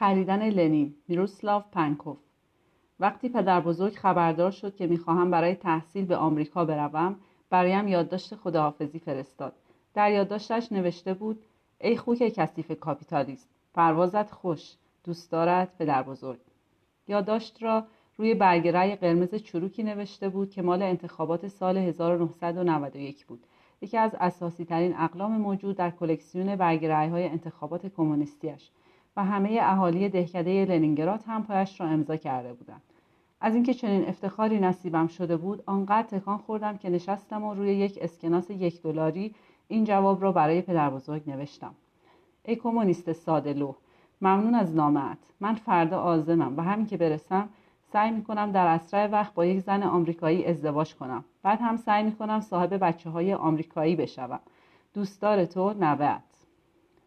خریدن لنین میروسلاو پنکوف. وقتی پدر بزرگ خبردار شد که می‌خواهم برای تحصیل به آمریکا بروم برایم یادداشت خداحافظی فرستاد. در یادداشتش نوشته بود ای خوک کثیف کاپیتالیست پروازت خوش دوست دارد پدر بزرگ یادداشت را روی برگرای قرمز چروکی نوشته بود که مال انتخابات سال 1991 بود. یکی از اساسی ترین اقلام موجود در کلکسیون برگرای های انتخابات کمونیستیش و همه اهالی دهکده لنینگراد هم پایش را امضا کرده بودند. از اینکه چنین افتخاری نصیبم شده بود آنقدر تکان خوردم که نشستم و روی یک اسکناس یک دلاری این جواب را برای پدر بزرگ نوشتم. ای کمونیست ساده لو ممنون از نامت من فردا آزمم و همین که برسم سعی می‌کنم در اسرع وقت با یک زن آمریکایی ازدواج کنم. بعد هم سعی می‌کنم صاحب بچه های آمریکایی بشوم. دوستدار تو نوه